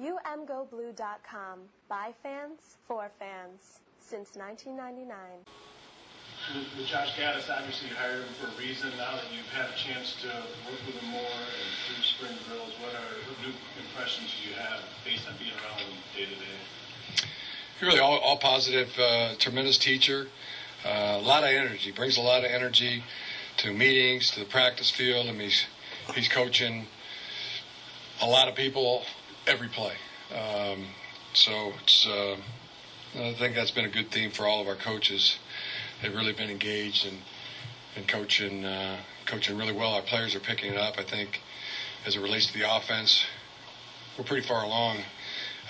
UMGoBlue.com. By fans, for fans. Since 1999. With, with Josh Gattis, obviously you hired him for a reason. Now that you've had a chance to work with him more and through spring drills, what are what new impressions do you have based on being around him day to day? Really, all, all positive. Uh, tremendous teacher. Uh, a lot of energy. Brings a lot of energy to meetings, to the practice field. I mean, he's, he's coaching a lot of people every play. Um, so it's, uh, I think that's been a good theme for all of our coaches. They've really been engaged and and coaching uh, coaching really well. Our players are picking it up. I think as it relates to the offense, we're pretty far along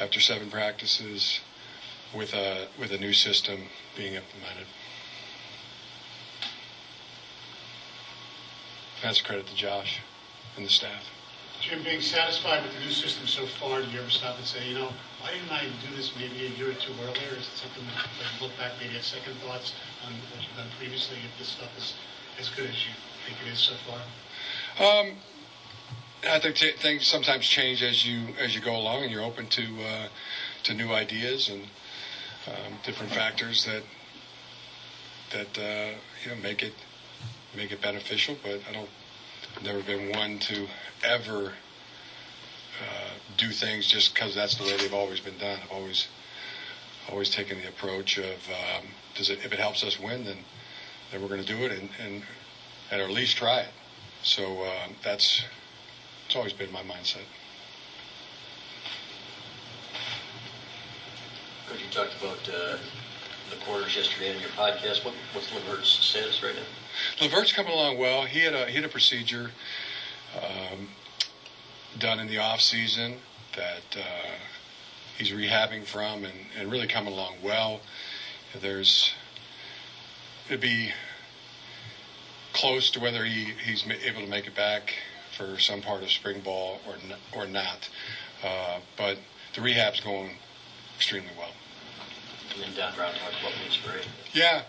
after seven practices with a with a new system being implemented. That's a credit to Josh and the staff. Jim, being satisfied with the new system so far, do you ever stop and say, you know, why didn't I do this maybe a year or two earlier? Is it something that you look back, maybe have second thoughts on what you've done previously, if this stuff is as good as you think it is so far? Um, I think t- things sometimes change as you as you go along, and you're open to uh, to new ideas and um, different factors that that uh, you know make it make it beneficial. But I don't. Never been one to ever uh, do things just because that's the way they've always been done. I've always always taken the approach of um, does it if it helps us win, then then we're going to do it and, and and at least try it. So uh, that's it's always been my mindset. Coach, you talked about uh, the corners yesterday in your podcast. What, what's Lavert's status right now? Lavert's coming along well. He had a he had a procedure um, done in the off season that uh, he's rehabbing from and, and really coming along well. There's it'd be close to whether he, he's able to make it back for some part of spring ball or n- or not. Uh, but the rehab's going extremely well. And then Don Brown talked about Vince Gray. Yeah.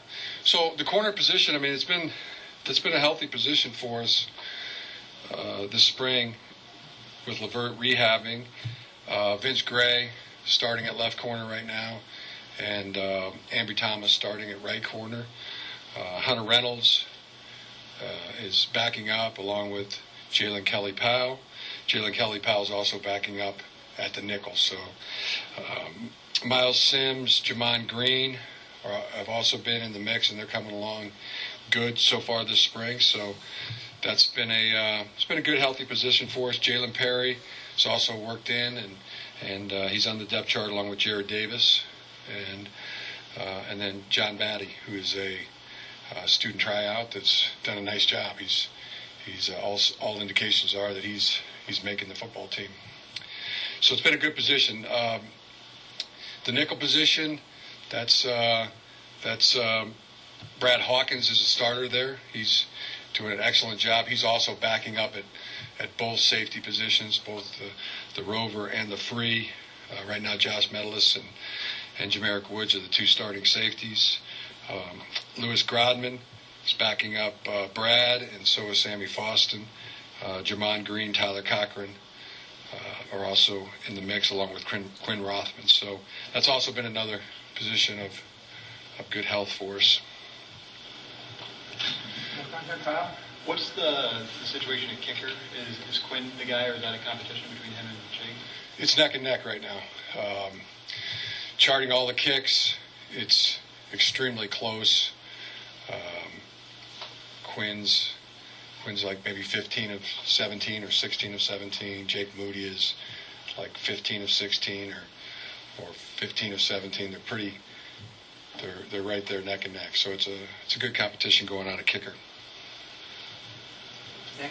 So the corner position, I mean, it's been it's been a healthy position for us uh, this spring with Lavert rehabbing, uh, Vince Gray starting at left corner right now, and uh, Ambry Thomas starting at right corner. Uh, Hunter Reynolds uh, is backing up along with Jalen Kelly Powell. Jalen Kelly Powell is also backing up at the nickel. So um, Myles Sims, Gemon Green are, have also been in the mix, and they're coming along good so far this spring. So that's been a uh, it's been a good healthy position for us. Jalen Perry has also worked in, and and uh, he's on the depth chart along with Jared Davis, and uh, and then John Batty, who is a uh, student tryout that's done a nice job. He's he's uh, all all indications are that he's he's making the football team. So it's been a good position. Um, the nickel position, that's uh, that's um, Brad Hawkins is a starter there. He's doing an excellent job. He's also backing up at, at both safety positions, both the, the rover and the free. Uh, right now, Josh Metellus and, and J'Marick Woods are the two starting safeties. Um, Lewis Grodman is backing up uh, Brad, and so is Sammy Faustin. Uh, Gemon Green, Tyler Cochran uh, are also in the mix, along with Quinn, Quinn Rothman. So that's also been another position of, of good health for us. What's the, the situation at kicker? Is, is Quinn the guy, or is that a competition between him and Jake? It's neck and neck right now. Um, charting all the kicks, it's extremely close. Um, Quinn's Quinn's like maybe 15 of 17 or 16 of 17. Jake Moody is like 15 of 16 or or 15 of 17. They're pretty. They're they're right there neck and neck. So it's a it's a good competition going on at kicker.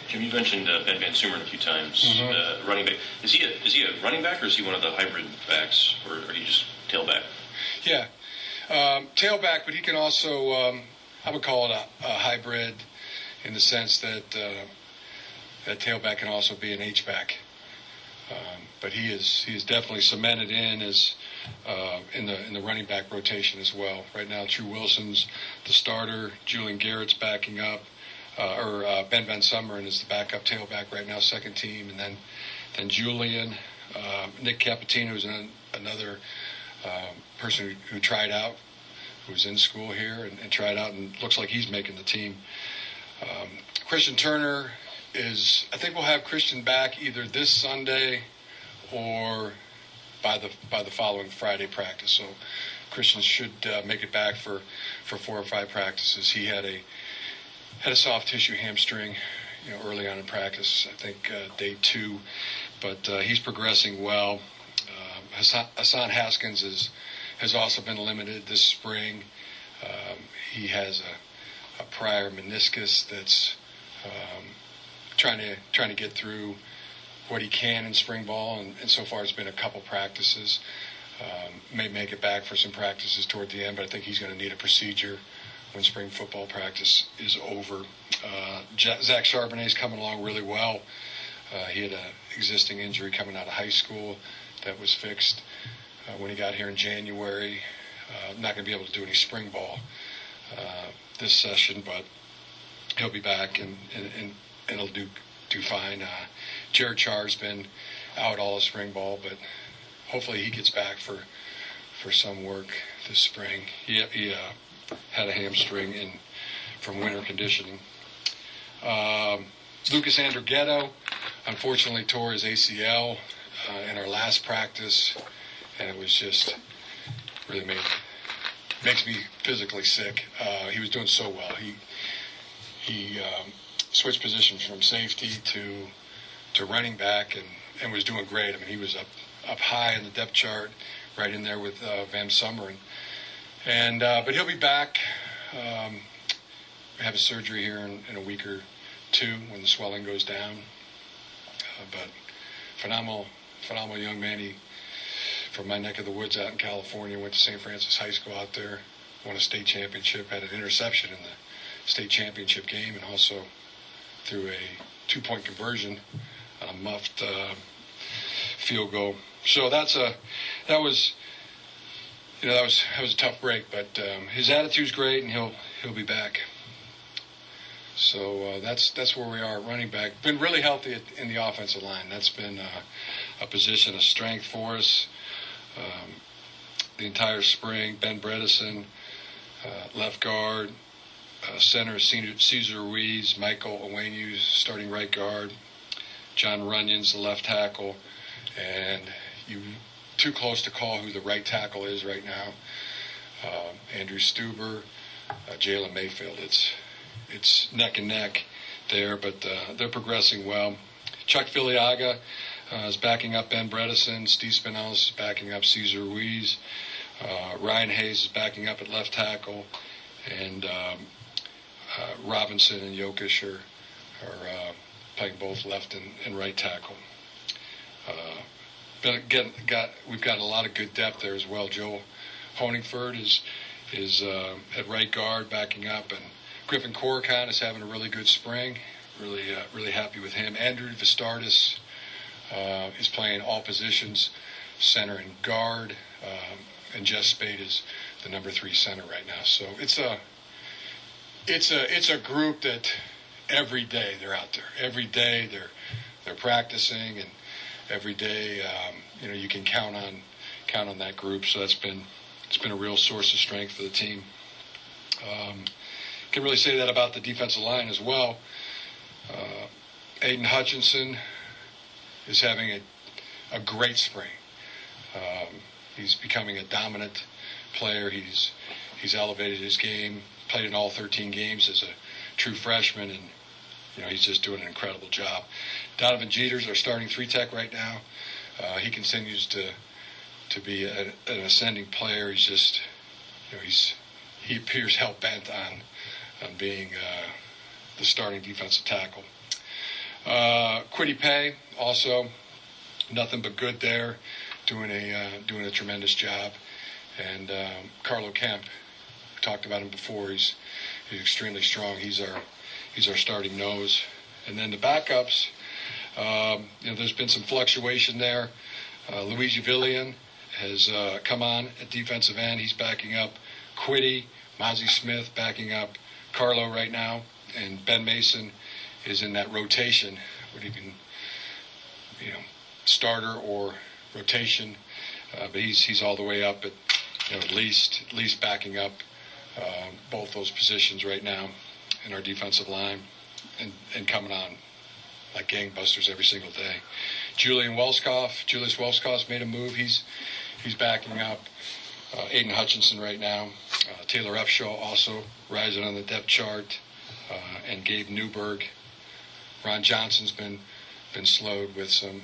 Jim, you mentioned uh, Ben VanSumeren a few times, Mhm. uh, running back. Is he a is he a running back or is he one of the hybrid backs, or are you just tailback? Yeah, um, tailback, but he can also, um, I would call it a, a hybrid in the sense that uh, that tailback can also be an H back. Um, but he is he is definitely cemented in as uh, in the in the running back rotation as well. Right now, Tru Wilson's the starter. Julian Garrett's backing up, uh, or uh, Ben VanSumeren is the backup tailback right now, second team, and then then Julian Um, Nick Capitino is an, another um, person who, who tried out, who was in school here and, and tried out, and looks like he's making the team. Um, Christian Turner is, I think we'll have Christian back either this Sunday or by the by the following Friday practice. So Christian should uh, make it back for, for four or five practices. He had a had a soft tissue hamstring, you know, early on in practice. I think uh, day two, but uh, he's progressing well. Um, Hassan, Hassan Haskins is has also been limited this spring. Um, he has a, a prior meniscus that's um, trying to trying to get through what he can in spring ball, and, and so far it's been a couple practices. Um, may make it back for some practices toward the end, but I think he's going to need a procedure when spring football practice is over. Uh, Zach Charbonnet is coming along really well. Uh, he had an existing injury coming out of high school that was fixed uh, when he got here in January. Uh, not going to be able to do any spring ball uh, this session, but he'll be back and, and, and, and he'll do do fine. Uh, Jared Char's been out all of spring ball, but hopefully he gets back for for some work this spring. He, he uh, had a hamstring in from winter conditioning. Um, Lucas Andrighetto unfortunately tore his ACL uh, in our last practice, and it was just really made makes me physically sick. Uh, he was doing so well. He he um, switched positions from safety to to running back and, and was doing great. I mean, he was up up high in the depth chart, right in there with uh, Van Summer. And, uh, but he'll be back. Um, have a surgery here in, in, a week or two when the swelling goes down. Uh, but phenomenal, phenomenal young man. He from my neck of the woods out in California. Went to St. Francis High School out there. Won a state championship. Had an interception in the state championship game, and also through a two-point conversion on a muffed uh, field goal so that's a that was you know that was that was a tough break, but um, his attitude's great, and he'll he'll be back. So uh, that's that's where we are running back. Been really healthy in the offensive line. That's been uh, a position of strength for us um, the entire spring. Ben Bredeson, uh, left guard, uh, center Cesar Ruiz, Michael Onwenu starting right guard, Jon Runyan's the left tackle, and you too close to call who the right tackle is right now. Uh, Andrew Stueber, uh, Jalen Mayfield. It's it's neck and neck there, but uh, they're progressing well. Chuck Filiaga uh, is backing up Ben Bredeson. Steve Spanellis is backing up Cesar Ruiz. Uh, Ryan Hayes is backing up at left tackle, and um, uh, Robinson and Jokic are, are playing both left and, and right tackle. Get, got we've got a lot of good depth there as well. Joe Honigford is is uh, at right guard backing up, and Griffin Coricon is having a really good spring. Really, uh, really happy with him. Andrew Vastardis uh, is playing all positions, center and guard, um, and Jess Speight is the number three center right now. So it's a it's a it's a group that every day they're out there. Every day they're they're practicing and every day. Um, you know, you can count on count on that group. So that's been it's been a real source of strength for the team. Um, can really say that about the defensive line as well. Uh, Aidan Hutchinson is having a, a great spring. Um, he's becoming a dominant player. He's he's elevated his game. Played in all 13 games as a true freshman, and you know he's just doing an incredible job. Donovan Jeters, our starting three tech right now, uh, he continues to to be a, an ascending player. He's just, you know, he's he appears hell bent on on being uh, the starting defensive tackle. Uh, Kwity Paye also nothing but good there, doing a uh, doing a tremendous job. And um, Carlo Kemp, talked about him before. He's he's extremely strong. He's our he's our starting nose. And then the backups, um, you know, there's been some fluctuation there. Uh, Luiji Vilain has uh, come on at defensive end. He's backing up Kwity, Mazi Smith backing up Carlo right now, and Ben Mason is in that rotation where he can, you know, starter or rotation, uh, but he's he's all the way up at you know, at least at least backing up uh, both those positions right now in our defensive line and, and coming on like gangbusters every single day. Julian Welschof, Julius Welschof made a move. He's he's backing up uh, Aidan Hutchinson right now. Uh, Taylor Upshaw also rising on the depth chart, uh, and Gabe Newburg. Ron Johnson's been been slowed with some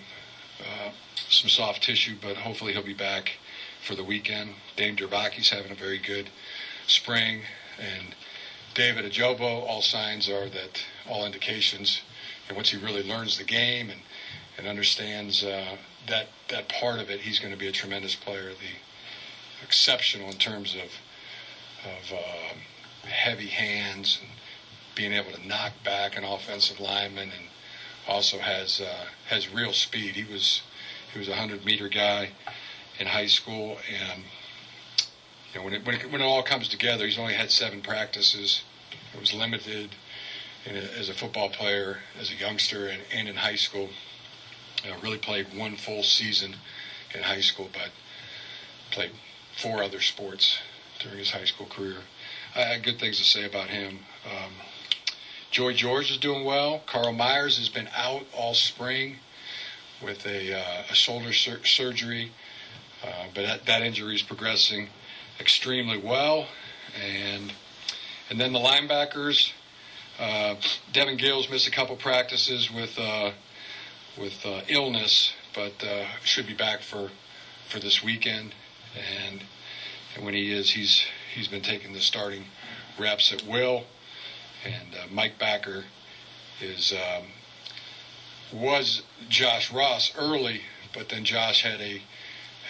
uh, some soft tissue, but hopefully he'll be back for the weekend. Dame Derbaki's having a very good spring, and David Ojabo. All signs are that all indications, and once he really learns the game and and understands uh, that that part of it, he's going to be a tremendous player. The exceptional in terms of of uh, heavy hands and being able to knock back an offensive lineman, and also has uh, has real speed. He was he was a hundred meter guy in high school, and you know when it, when it when it all comes together, he's only had seven practices. It was limited a, as a football player, as a youngster, and, and in high school. Uh, really played one full season in high school, but played four other sports during his high school career. I had good things to say about him. Um, Joy George is doing well. Carl Myers has been out all spring with a, uh, a shoulder sur- surgery, uh, but that, that injury is progressing extremely well. And and then the linebackers, uh, Devin Gills missed a couple practices with uh, with uh, illness, but uh, should be back for for this weekend. And and when he is, he's he's been taking the starting reps at will. And uh, Mike Backer is um, was Josh Ross early, but then Josh had a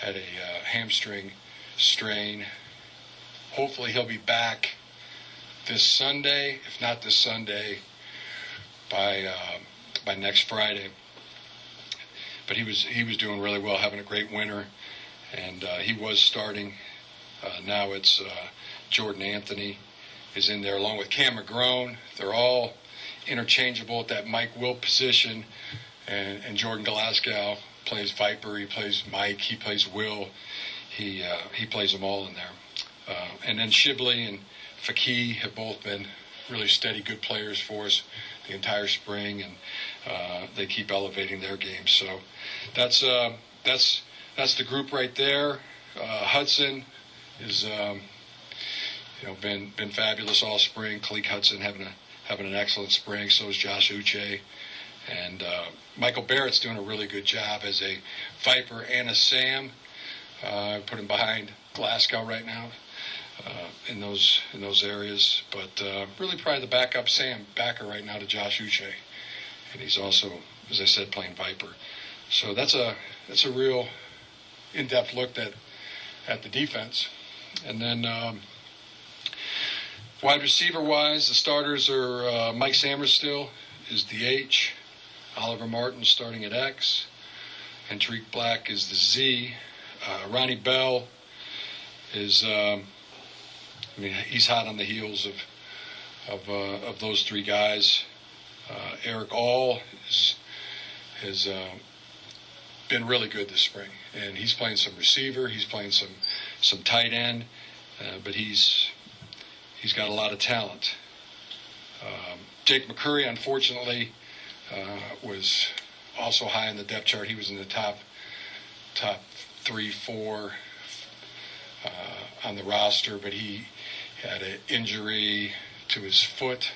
had a uh, hamstring strain. Hopefully, he'll be back this Sunday. If not this Sunday, by uh, by next Friday but he was he was doing really well, having a great winter, and uh, he was starting. Uh, now it's uh, Jordan Anthony is in there along with Cam McGrone. They're all interchangeable at that Mike Will position, and, and Jordan Glasgow plays Viper. He plays Mike. He plays Will. He uh, he plays them all in there. Uh, and then Shibley and Faki have both been really steady, good players for us the entire spring, and uh, they keep elevating their game. So that's uh, that's that's the group right there. Uh, Hudson is um, you know been been fabulous all spring. Khaleke Hudson having a having an excellent spring. So is Josh Uche. And uh, Michael Barrett's doing a really good job as a Viper and a Sam. Uh, put him behind Glasgow right now in those in those areas. But uh, really, probably the backup Sam backer right now to Josh Uche, and he's also, as I said, playing Viper. So that's a that's a real in-depth look at at the defense, and then. Um, Wide receiver wise, the starters are uh, Mike still is the H, Oliver Martin starting at X, and Tarik Black is the Z. Uh, Ronnie Bell is um, I mean, he's hot on the heels of of, uh, of those three guys. Uh, Erick All is, has uh, been really good this spring, and he's playing some receiver. He's playing some some tight end, uh, but he's he's got a lot of talent. Um, Jake McCurry, unfortunately, uh, was also high in the depth chart. He was in the top top three, four uh, on the roster, but he had an injury to his foot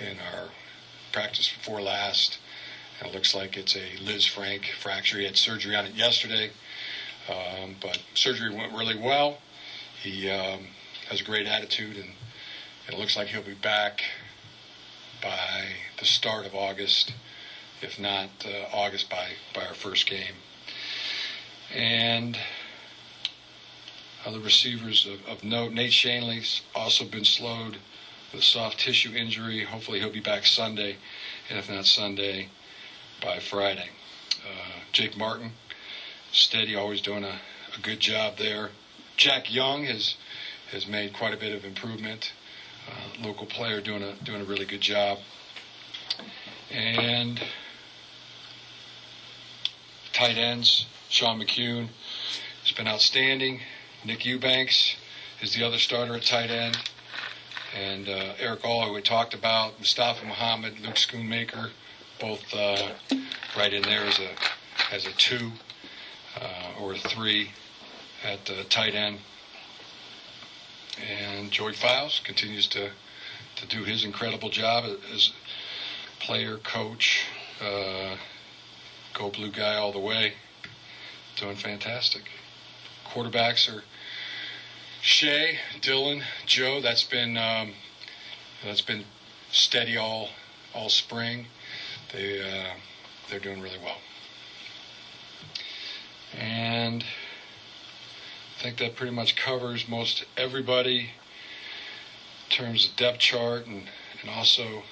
in our practice before last. And it looks like it's a Liz Lisfranc fracture. He had surgery on it yesterday, um, but surgery went really well. He um, has a great attitude, and it looks like he'll be back by the start of August, if not uh, August by, by our first game. And other receivers of, of note, Nate Schoenle's also been slowed with a soft tissue injury. Hopefully he'll be back Sunday, and if not Sunday, by Friday. Uh, Jake Martin, steady, always doing a, a good job there. Jack Young has has made quite a bit of improvement. Uh, local player doing a doing a really good job. And tight ends, Sean McKeon has been outstanding. Nick Eubanks is the other starter at tight end. And uh, Erick All, who we talked about, Mustafa Muhammad, Luke Schoonmaker, both uh, right in there as a as a two uh, or a three at uh, tight end. And Joey Files continues to to do his incredible job as player, coach, uh, go blue guy all the way, doing fantastic. Quarterbacks are Shea, Dylan, Joe. That's been um, that's been steady all all spring. They uh, they're doing really well, and I think that pretty much covers most everybody in terms of depth chart and and also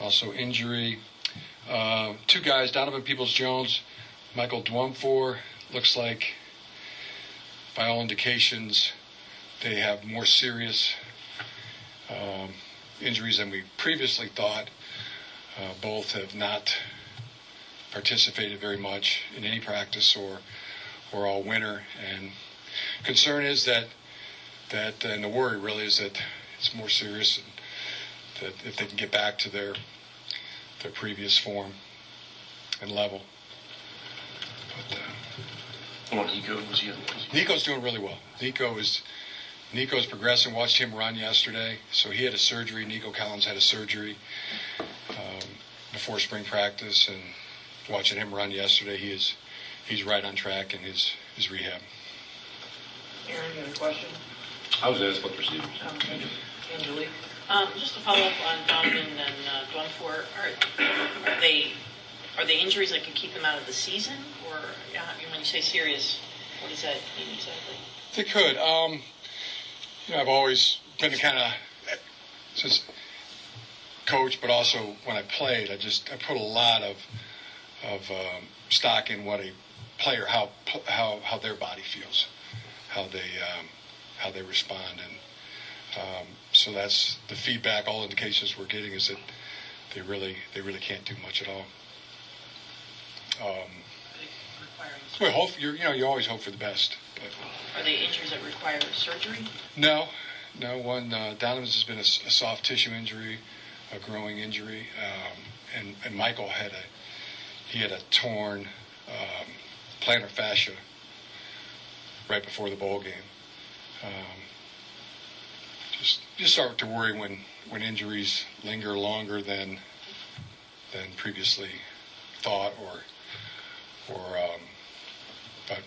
also injury. Uh, two guys, Donovan Peoples Jones, Michael Dwumfour, looks like by all indications they have more serious um, injuries than we previously thought. Uh, both have not participated very much in any practice or or all winter. And concern is that that and the worry really is that it's more serious. That if they can get back to their their previous form and level. But, Well, Nico, was he? Was he Nico's doing really well. Nico is Nico's progressing. Watched him run yesterday. So he had a surgery. Nico Collins had a surgery um, before spring practice, and watching him run yesterday, he is he's right on track in his his rehab. Aaron, you have a question? I was asked what receivers. Um, Angelique? Um, just to follow up on Donovan and uh, Dwumfour, are, are they are they injuries that could keep them out of the season, or mean, when you say serious, what does that mean exactly? They could. Um, you know, I've always been kind of since coach, but also when I played, I just I put a lot of of um, stock in what a player how how how their body feels, how they um, how they respond, and um, so that's the feedback. All indications we're getting is that they really they really can't do much at all. Um, well, hope you you know you always hope for the best, but. Are they injuries that require surgery? No, no. One uh, Donovan's has been a soft tissue injury, a growing injury, um, and and Michael had a he had a torn um, plantar fascia right before the bowl game. Um, just just start to worry when when injuries linger longer than than previously thought or or um, but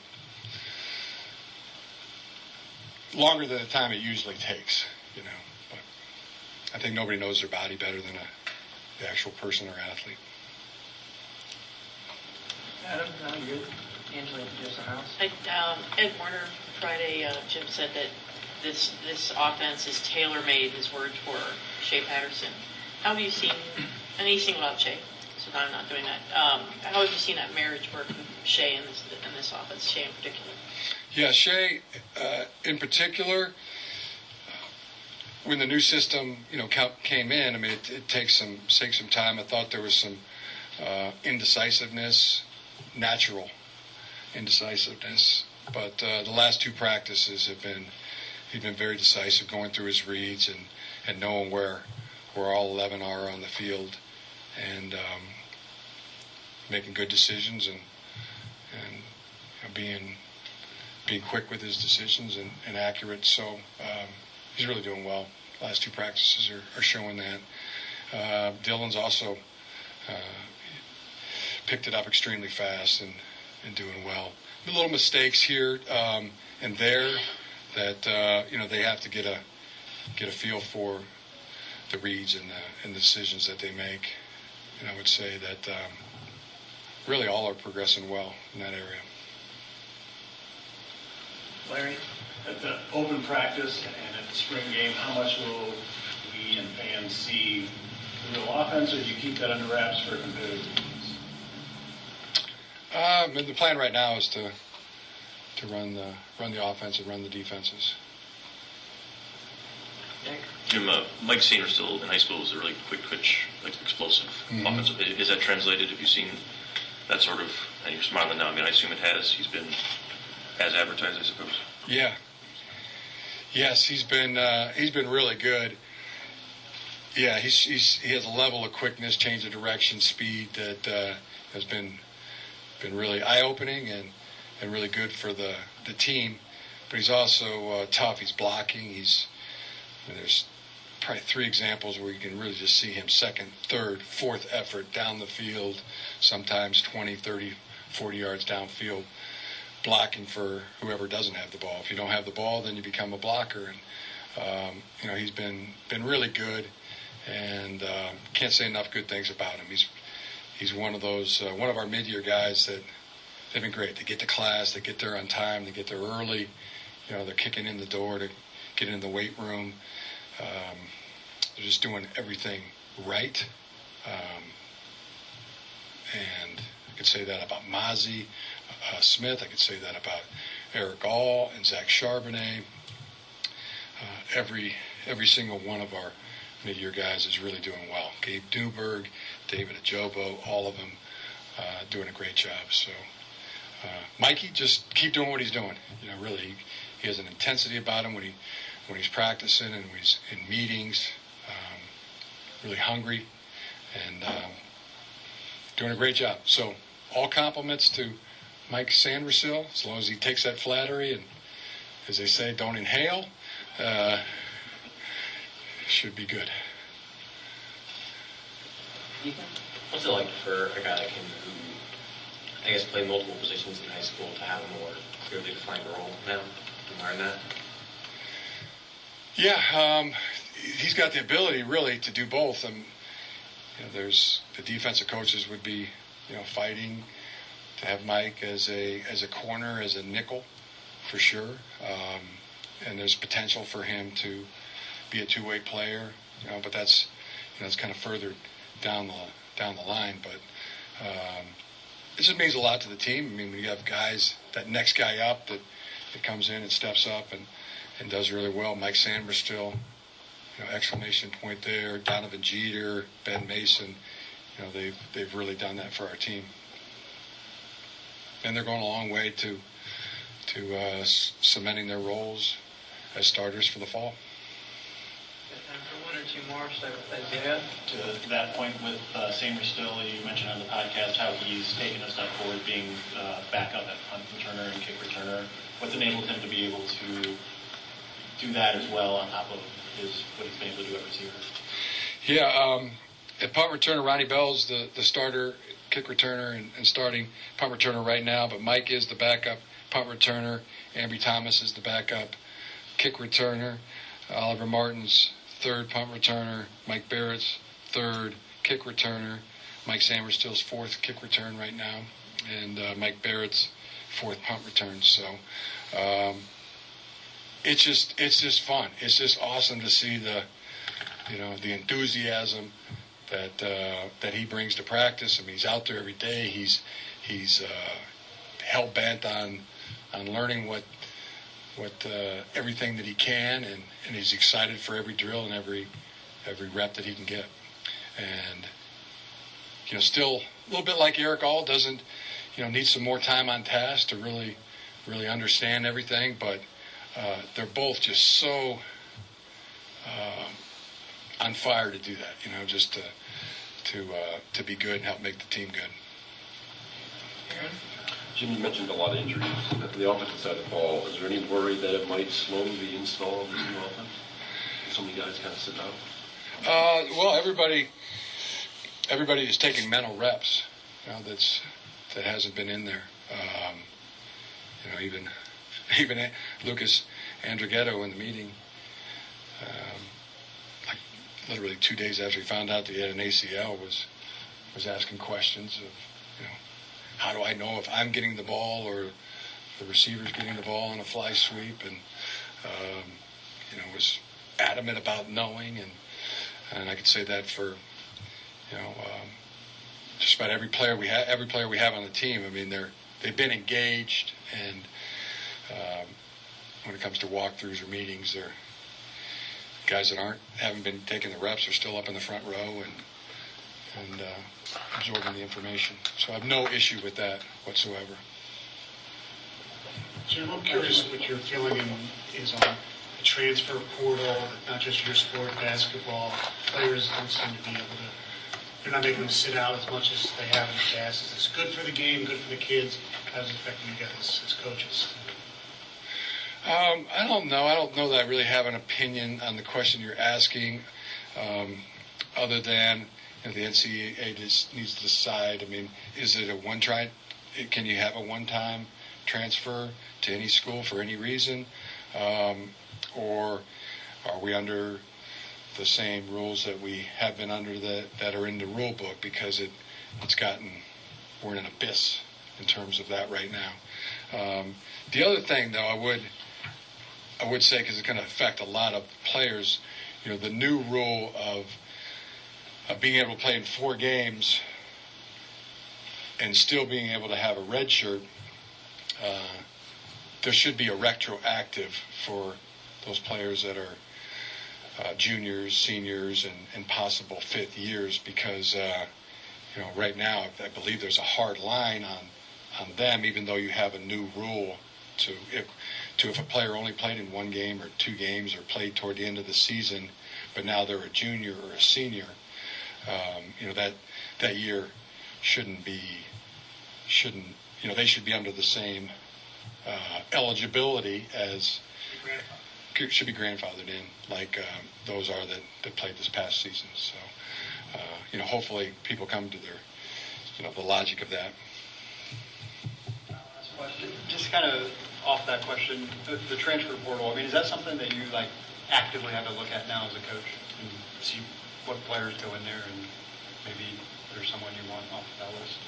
longer than the time it usually takes, you know. But I think nobody knows their body better than a, the actual person or athlete. Adam, no, good. Angela, just a house. um, Ed Warinner Friday, uh, Jim said that this this offense is tailor made. His words were Shea Patterson. How have you seen? And he's singing about Shea, so I'm not doing that. Um, how have you seen that marriage work with Shea in this in this offense? Shea in particular. Yeah, Shea, uh, in particular, when the new system, you know, came in, I mean, it, it takes some takes some time. I thought there was some uh, indecisiveness, natural indecisiveness, but uh, the last two practices have been he's been very decisive, going through his reads and and knowing where where all eleven are on the field, and um, making good decisions and and being being quick with his decisions and, and accurate. So um, he's really doing well. Last two practices are, are showing that. Uh, Dylan's also uh, picked it up extremely fast and, and doing well. Little mistakes here um, and there that uh, you know they have to get a get a feel for the reads and the, and the decisions that they make. And I would say that um, really all are progressing well in that area. Larry. At the open practice and at the spring game, how much will we and fans see the real offense, or do you keep that under wraps for competitive reasons? Um, the plan right now is to to run the run the offense and run the defenses. Jim, uh, Mike Sainristil in high school was a really quick twitch, like explosive Mhm. offensive. I- Is that translated? Have you seen that sort of, and you're smiling now, I mean, I assume it has. He's been as advertised, I suppose. Yeah. Yes, he's been uh, he's been really good. Yeah, he's, he's he has a level of quickness, change of direction, speed that uh, has been been really eye opening and, and really good for the, the team. But he's also uh, tough. He's blocking. He's there's probably three examples where you can really just see him second, third, fourth effort down the field, sometimes 20, 30, 40 yards downfield, blocking for whoever doesn't have the ball. If you don't have the ball, then you become a blocker. And um, you know he's been been really good, and uh, can't say enough good things about him. He's he's one of those uh, one of our mid-year guys that they've been great. They get to class, they get there on time, they get there early. You know, they're kicking in the door to get in the weight room. Um, they're just doing everything right. Um, and I could say that about Mazi uh, Smith. I could say that about Erick All and Zach Charbonnet. Uh, every every single one of our mid-year guys is really doing well. Gabe Newburg, David Ojabo, all of them uh, doing a great job. So, uh, Mikey, just keep doing what he's doing. You know, really, he, he, has an intensity about him when he when he's practicing and he's in meetings. Um, really hungry and um, doing a great job. So, all compliments to Mike Sainristil, as long as he takes that flattery and, as they say, don't inhale. Uh, should be good. What's it like for a guy like him who, I guess, played multiple positions in high school to have a more clearly defined role now and learn that? Yeah, um, he's got the ability really to do both. And you know, there's the defensive coaches would be, you know, fighting to have Mike as a as a corner, as a nickel, for sure. Um, and there's potential for him to be a two-way player, you know, but that's you know it's kind of further down the down the line. But um, it just means a lot to the team. I mean, when you have guys, that next guy up that, that comes in and steps up and, and does really well. Mike Sainristil, you know, exclamation point there. Donovan Jeter, Ben Mason, you know, they've they've really done that for our team, and they're going a long way to to uh, cementing their roles as starters for the fall one or two more. Start with Isaiah. To that point with uh, Sainristil, you mentioned on the podcast how he's taken a step forward being uh, backup at punt returner and kick returner. What's enabled him to be able to do that as well on top of his what he's been able to do at receiver? Yeah, um, at punt returner, Ronnie Bell's the, the starter kick returner and, and starting punt returner right now, but Mike is the backup punt returner. Ambry Thomas is the backup kick returner. Oliver Martin's third punt returner. Mike Barrett's third kick returner. Mike Sainristil's fourth kick return right now, and uh, Mike Barrett's fourth punt return. So um, it's just it's just fun. It's just awesome to see the you know the enthusiasm that uh, that he brings to practice. I mean, he's out there every day. He's he's uh, hell bent on on learning what what uh, everything that he can, and, and he's excited for every drill and every every rep that he can get. And you know, still a little bit like Erick All doesn't, you know, need some more time on task to really really understand everything. But uh, they're both just so uh, on fire to do that. You know, just to to uh, to be good and help make the team good. Aaron? Jim, you mentioned a lot of injuries at the offensive side of the ball. Is there any worry that it might slow the install of this new offense? So many guys kind of sit out. Uh, well, everybody, everybody is taking mental reps. You know, that's that hasn't been in there. Um, you know, even even Lucas Andrighetto in the meeting, um, like literally two days after he found out that he had an ACL, was was asking questions of you know, how do I know if I'm getting the ball or the receiver's getting the ball on a fly sweep? And um, you know, was adamant about knowing, and and I could say that for you know um, just about every player we have, every player we have on the team. I mean, they're they've been engaged, and um, when it comes to walkthroughs or meetings, they're guys that aren't haven't been taking the reps are still up in the front row and and uh, absorbing the information. So I have no issue with that whatsoever. Jim, I'm curious what your feeling is on the transfer portal, not just your sport, basketball. Players don't seem to be able to, they're not making them sit out as much as they have in the past. Is this good for the game, good for the kids? How does it affect you guys as coaches? Um, I don't know. I don't know that I really have an opinion on the question you're asking, um, other than you know, the NCAA just needs to decide. I mean, is it a one try? Can you have a one-time transfer to any school for any reason, um, or are we under the same rules that we have been under that that are in the rule book? Because it it's gotten we're in an abyss in terms of that right now. Um, the other thing, though, I would I would say because it's going to affect a lot of players. You know, the new rule of, of being able to play in four games and still being able to have a red shirt. Uh, there should be a retroactive for those players that are uh, juniors, seniors, and, and possible fifth years because uh, you know right now I believe there's a hard line on on them, even though you have a new rule to if to if a player only played in one game or two games or played toward the end of the season, but now they're a junior or a senior, um, you know that that year shouldn't be shouldn't you know they should be under the same uh, eligibility as should be grandfathered in like um, those are that, that played this past season. So uh, you know hopefully people come to their you know the logic of that. Question, just kind of off that question, the, the transfer portal. I mean, is that something that you like actively have to look at now as a coach and see what players go in there, and maybe there's someone you want off that list?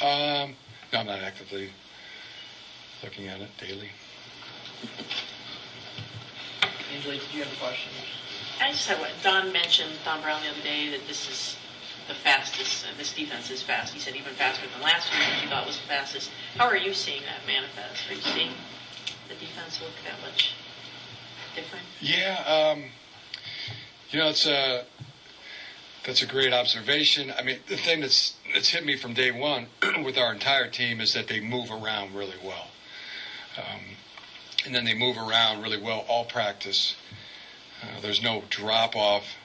Or? Um, no, I'm not actively looking at it daily. Angelique, did you have a question? I just had what Don mentioned, Don Brown the other day, that this is the fastest, uh, this defense is fast. He said even faster than last year, which he thought was the fastest. How are you seeing that manifest? Are you seeing the defense look that much different? Yeah, um, you know, it's a that's a great observation. I mean, the thing that's that's hit me from day one with our entire team is that they move around really well, um, and then they move around really well all practice. Uh, there's no drop off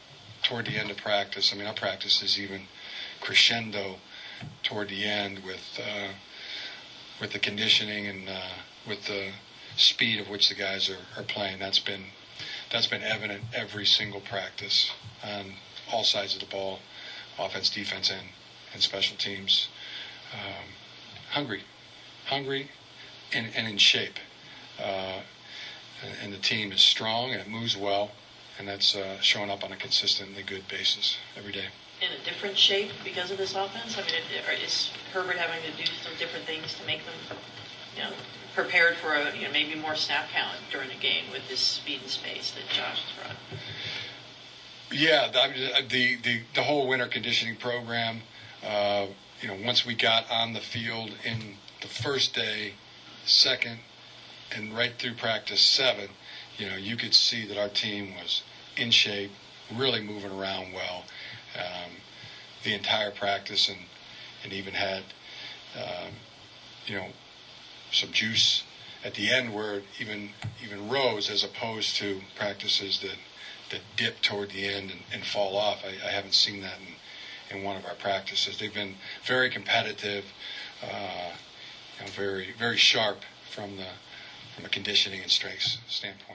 toward the end of practice. I mean, our practice is even crescendo toward the end with uh, with the conditioning and uh, with the speed of which the guys are, are playing. That's been that's been evident every single practice on all sides of the ball, offense, defense, and and special teams. Um, hungry, hungry, and, and in shape. Uh, and, and the team is strong and it moves well and that's uh, showing up on a consistently good basis every day. In a different shape because of this offense? I mean, is Herbert having to do some different things to make them, you know, prepared for a you know maybe more snap count during a game with this speed and space that Josh has brought? Yeah, the the the, the whole winter conditioning program. Uh, you know, once we got on the field in the first day, second, and right through practice seven you know, you could see that our team was in shape, really moving around well, um, the entire practice, and and even had, um, you know, some juice at the end where it even even rose as opposed to practices that that dip toward the end and, and fall off. I, I, haven't seen that in, in one of our practices. They've been very competitive, uh, you know, very very sharp from the from a conditioning and strengths standpoint.